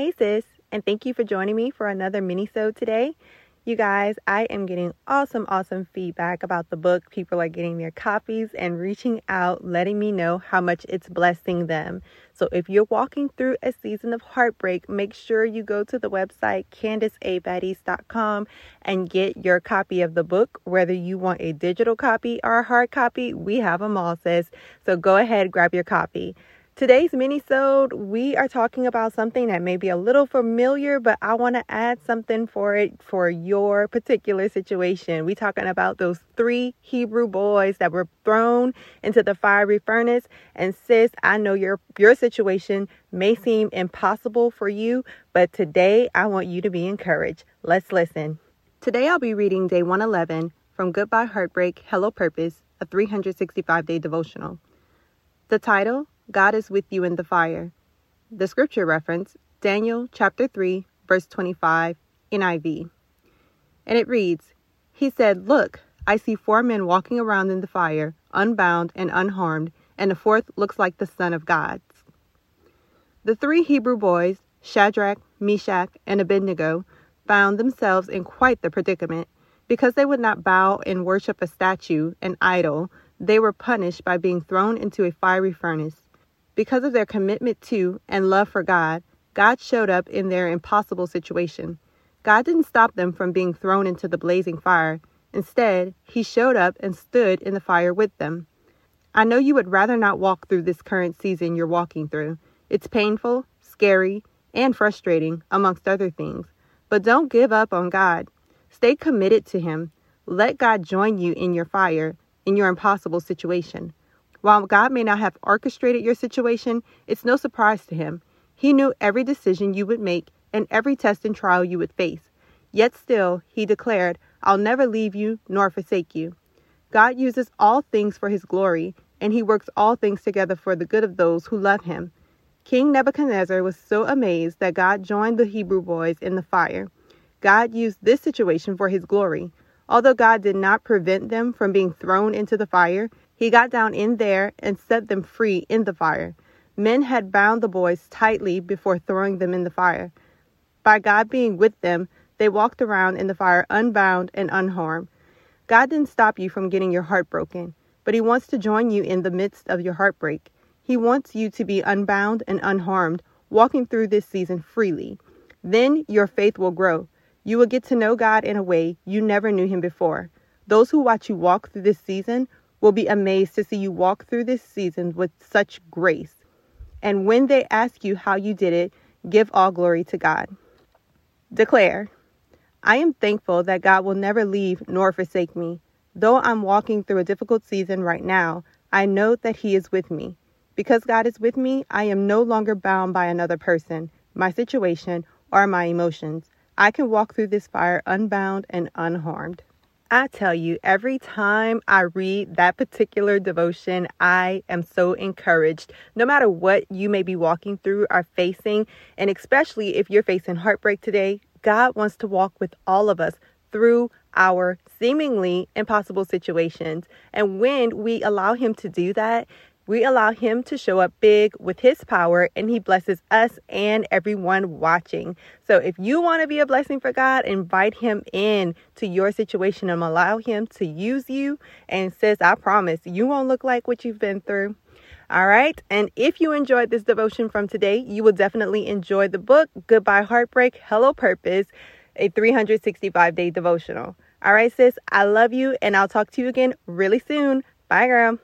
Hey sis, and thank you for joining me for another mini-sode today. You guys, I am getting awesome, awesome feedback about the book. People are getting their copies and reaching out, letting me know how much it's blessing them. So if you're walking through a season of heartbreak, make sure you go to the website kandiceabateast.com and get your copy of the book. Whether you want a digital copy or a hard copy, we have them all, sis. So go ahead, grab your copy. Today's mini-sode, we are talking about something that may be a little familiar, but I want to add something for it for your particular situation. We talking about those three Hebrew boys that were thrown into the fiery furnace. And sis, I know your your situation may seem impossible for you, but today I want you to be encouraged. Let's listen. Today I'll be reading day 111 from Goodbye Heartbreak, Hello Purpose, a 365 day devotional. The title God is with you in the fire. The scripture reference, Daniel chapter 3, verse 25, NIV. And it reads, He said, Look, I see four men walking around in the fire, unbound and unharmed, and the fourth looks like the Son of God. The three Hebrew boys, Shadrach, Meshach, and Abednego, found themselves in quite the predicament. Because they would not bow and worship a statue, an idol, they were punished by being thrown into a fiery furnace. Because of their commitment to and love for God, God showed up in their impossible situation. God didn't stop them from being thrown into the blazing fire. Instead, He showed up and stood in the fire with them. I know you would rather not walk through this current season you're walking through. It's painful, scary, and frustrating, amongst other things. But don't give up on God. Stay committed to Him. Let God join you in your fire, in your impossible situation. While God may not have orchestrated your situation, it's no surprise to Him. He knew every decision you would make and every test and trial you would face. Yet still, He declared, I'll never leave you nor forsake you. God uses all things for His glory, and He works all things together for the good of those who love Him. King Nebuchadnezzar was so amazed that God joined the Hebrew boys in the fire. God used this situation for His glory. Although God did not prevent them from being thrown into the fire, he got down in there and set them free in the fire. Men had bound the boys tightly before throwing them in the fire. By God being with them, they walked around in the fire unbound and unharmed. God didn't stop you from getting your heart broken, but He wants to join you in the midst of your heartbreak. He wants you to be unbound and unharmed, walking through this season freely. Then your faith will grow. You will get to know God in a way you never knew Him before. Those who watch you walk through this season will be amazed to see you walk through this season with such grace. And when they ask you how you did it, give all glory to God. Declare, I am thankful that God will never leave nor forsake me. Though I'm walking through a difficult season right now, I know that He is with me. Because God is with me, I am no longer bound by another person, my situation, or my emotions. I can walk through this fire unbound and unharmed. I tell you, every time I read that particular devotion, I am so encouraged. No matter what you may be walking through or facing, and especially if you're facing heartbreak today, God wants to walk with all of us through our seemingly impossible situations. And when we allow Him to do that, we allow Him to show up big with His power, and He blesses us and everyone watching. So, if you want to be a blessing for God, invite Him in to your situation and allow Him to use you. And says, I promise you won't look like what you've been through. All right. And if you enjoyed this devotion from today, you will definitely enjoy the book, Goodbye Heartbreak, Hello Purpose, a 365 day devotional. All right, sis, I love you, and I'll talk to you again really soon. Bye, girl.